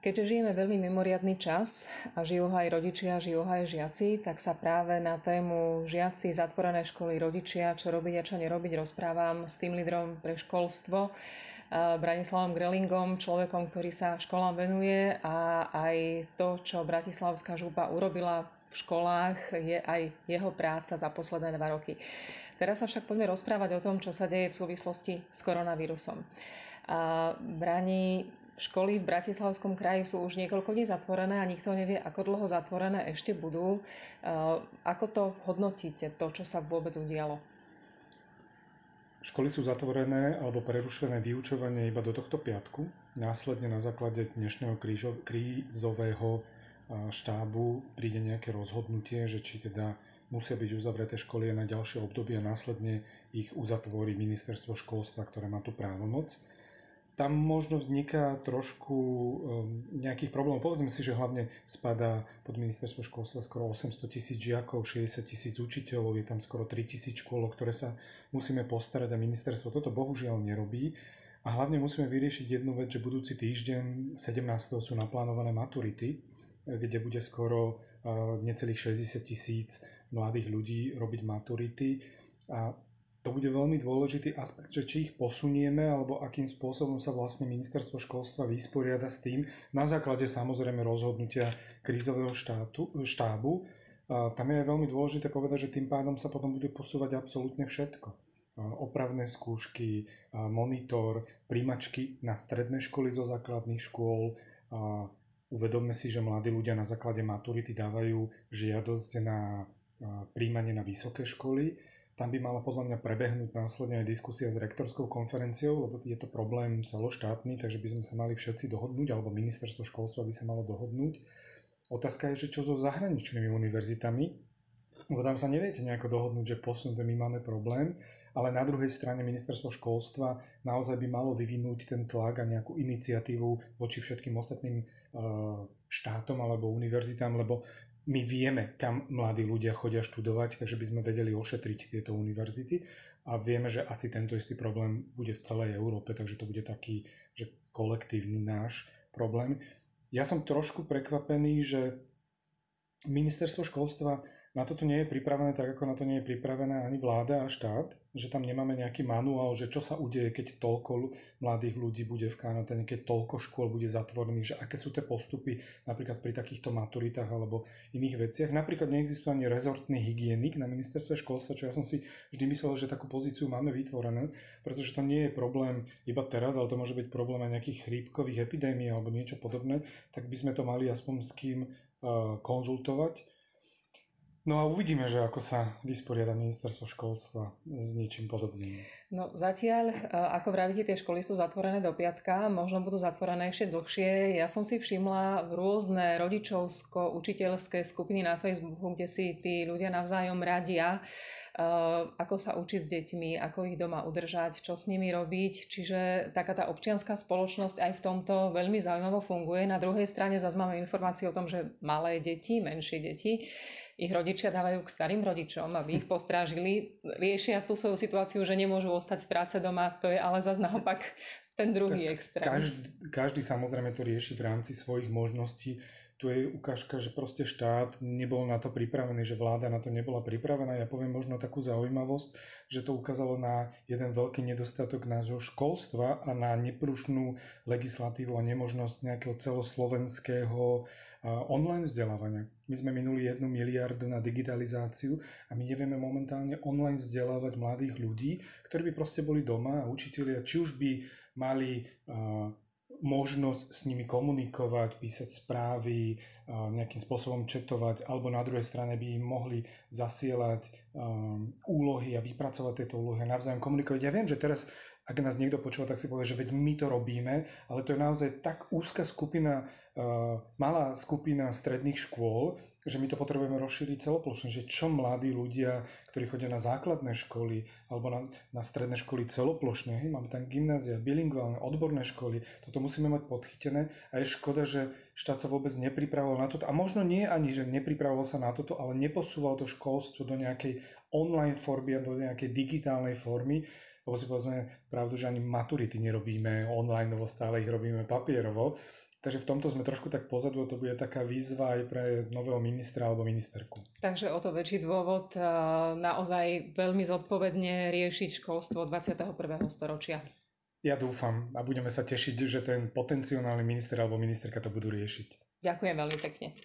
Keďže žijeme veľmi mimoriadný čas a žijú aj rodičia, žijú ho aj žiaci, tak sa práve na tému žiaci, zatvorené školy, rodičia, čo robiť a čo nerobiť, rozprávam s tým lídrom pre školstvo, Branislavom Grelingom, človekom, ktorý sa školám venuje a aj to, čo Bratislavská župa urobila v školách, je aj jeho práca za posledné dva roky. Teraz sa však poďme rozprávať o tom, čo sa deje v súvislosti s koronavírusom. Brani, Školy v Bratislavskom kraji sú už niekoľko dní zatvorené a nikto nevie, ako dlho zatvorené ešte budú. Eh, ako to hodnotíte, to, čo sa vôbec udialo? Školy sú zatvorené alebo prerušené vyučovanie iba do tohto piatku. Následne na základe dnešného krízového eh, štábu príde nejaké rozhodnutie, že či teda musia byť uzavreté školy na ďalšie obdobie a následne ich uzatvorí ministerstvo školstva, ktoré má tú právomoc tam možno vzniká trošku um, nejakých problémov. Povedzme si, že hlavne spadá pod ministerstvo školstva skoro 800 tisíc žiakov, 60 tisíc učiteľov, je tam skoro 3 tisíc škôl, o ktoré sa musíme postarať a ministerstvo toto bohužiaľ nerobí. A hlavne musíme vyriešiť jednu vec, že budúci týždeň 17. sú naplánované maturity, kde bude skoro uh, necelých 60 tisíc mladých ľudí robiť maturity. A to bude veľmi dôležitý aspekt, že či ich posunieme, alebo akým spôsobom sa vlastne ministerstvo školstva vysporiada s tým, na základe samozrejme rozhodnutia krízového štátu, štábu. A tam je veľmi dôležité povedať, že tým pádom sa potom bude posúvať absolútne všetko. Opravné skúšky, monitor, príjmačky na stredné školy zo základných škôl. Uvedomme si, že mladí ľudia na základe maturity dávajú žiadosť na príjmanie na vysoké školy tam by mala podľa mňa prebehnúť následne aj diskusia s rektorskou konferenciou, lebo je to problém celoštátny, takže by sme sa mali všetci dohodnúť, alebo ministerstvo školstva by sa malo dohodnúť. Otázka je, že čo so zahraničnými univerzitami, lebo tam sa neviete nejako dohodnúť, že posunúť, my máme problém, ale na druhej strane ministerstvo školstva naozaj by malo vyvinúť ten tlak a nejakú iniciatívu voči všetkým ostatným eh, štátom alebo univerzitám, lebo my vieme, kam mladí ľudia chodia študovať, takže by sme vedeli ošetriť tieto univerzity a vieme, že asi tento istý problém bude v celej Európe, takže to bude taký, že kolektívny náš problém. Ja som trošku prekvapený, že ministerstvo školstva na toto nie je pripravené tak, ako na to nie je pripravená ani vláda a štát, že tam nemáme nejaký manuál, že čo sa udeje, keď toľko mladých ľudí bude v karanténe, keď toľko škôl bude zatvorených, že aké sú tie postupy napríklad pri takýchto maturitách alebo iných veciach. Napríklad neexistuje ani rezortný hygienik na ministerstve školstva, čo ja som si vždy myslel, že takú pozíciu máme vytvorenú, pretože to nie je problém iba teraz, ale to môže byť problém aj nejakých chrípkových epidémií alebo niečo podobné, tak by sme to mali aspoň s kým uh, konzultovať No a uvidíme, že ako sa vysporiada ministerstvo školstva s niečím podobným. No zatiaľ, e, ako vravíte, tie školy sú zatvorené do piatka, možno budú zatvorené ešte dlhšie. Ja som si všimla rôzne rodičovsko-učiteľské skupiny na Facebooku, kde si tí ľudia navzájom radia, e, ako sa učiť s deťmi, ako ich doma udržať, čo s nimi robiť. Čiže taká tá občianská spoločnosť aj v tomto veľmi zaujímavo funguje. Na druhej strane zase máme informácie o tom, že malé deti, menšie deti, ich rodičia dávajú k starým rodičom, aby ich postrážili. Riešia tú svoju situáciu, že nemôžu ostať z práce doma, to je ale zase naopak ten druhý tak extrém. Každý, každý samozrejme to rieši v rámci svojich možností. Tu je ukážka, že proste štát nebol na to pripravený, že vláda na to nebola pripravená. Ja poviem možno takú zaujímavosť, že to ukázalo na jeden veľký nedostatok nášho školstva a na neprušnú legislatívu a nemožnosť nejakého celoslovenského online vzdelávania. My sme minuli jednu miliardu na digitalizáciu a my nevieme momentálne online vzdelávať mladých ľudí, ktorí by proste boli doma a učitelia, či už by mali možnosť s nimi komunikovať, písať správy, nejakým spôsobom četovať, alebo na druhej strane by im mohli zasielať úlohy a vypracovať tieto úlohy a navzájom komunikovať. Ja viem, že teraz ak nás niekto počúva, tak si povie, že veď my to robíme, ale to je naozaj tak úzka skupina, uh, malá skupina stredných škôl, že my to potrebujeme rozšíriť celoplošne, že čo mladí ľudia, ktorí chodia na základné školy alebo na, na stredné školy celoplošne, hej, máme tam gymnázia, bilingválne, odborné školy, toto musíme mať podchytené a je škoda, že štát sa vôbec nepripravoval na toto a možno nie ani, že nepripravoval sa na toto, ale neposúval to školstvo do nejakej online formy a do nejakej digitálnej formy, lebo si povedzme pravdu, že ani maturity nerobíme online, stále ich robíme papierovo. Takže v tomto sme trošku tak pozadu, to bude taká výzva aj pre nového ministra alebo ministerku. Takže o to väčší dôvod eh, naozaj veľmi zodpovedne riešiť školstvo 21. storočia. Ja dúfam a budeme sa tešiť, že ten potenciálny minister alebo ministerka to budú riešiť. Ďakujem veľmi pekne.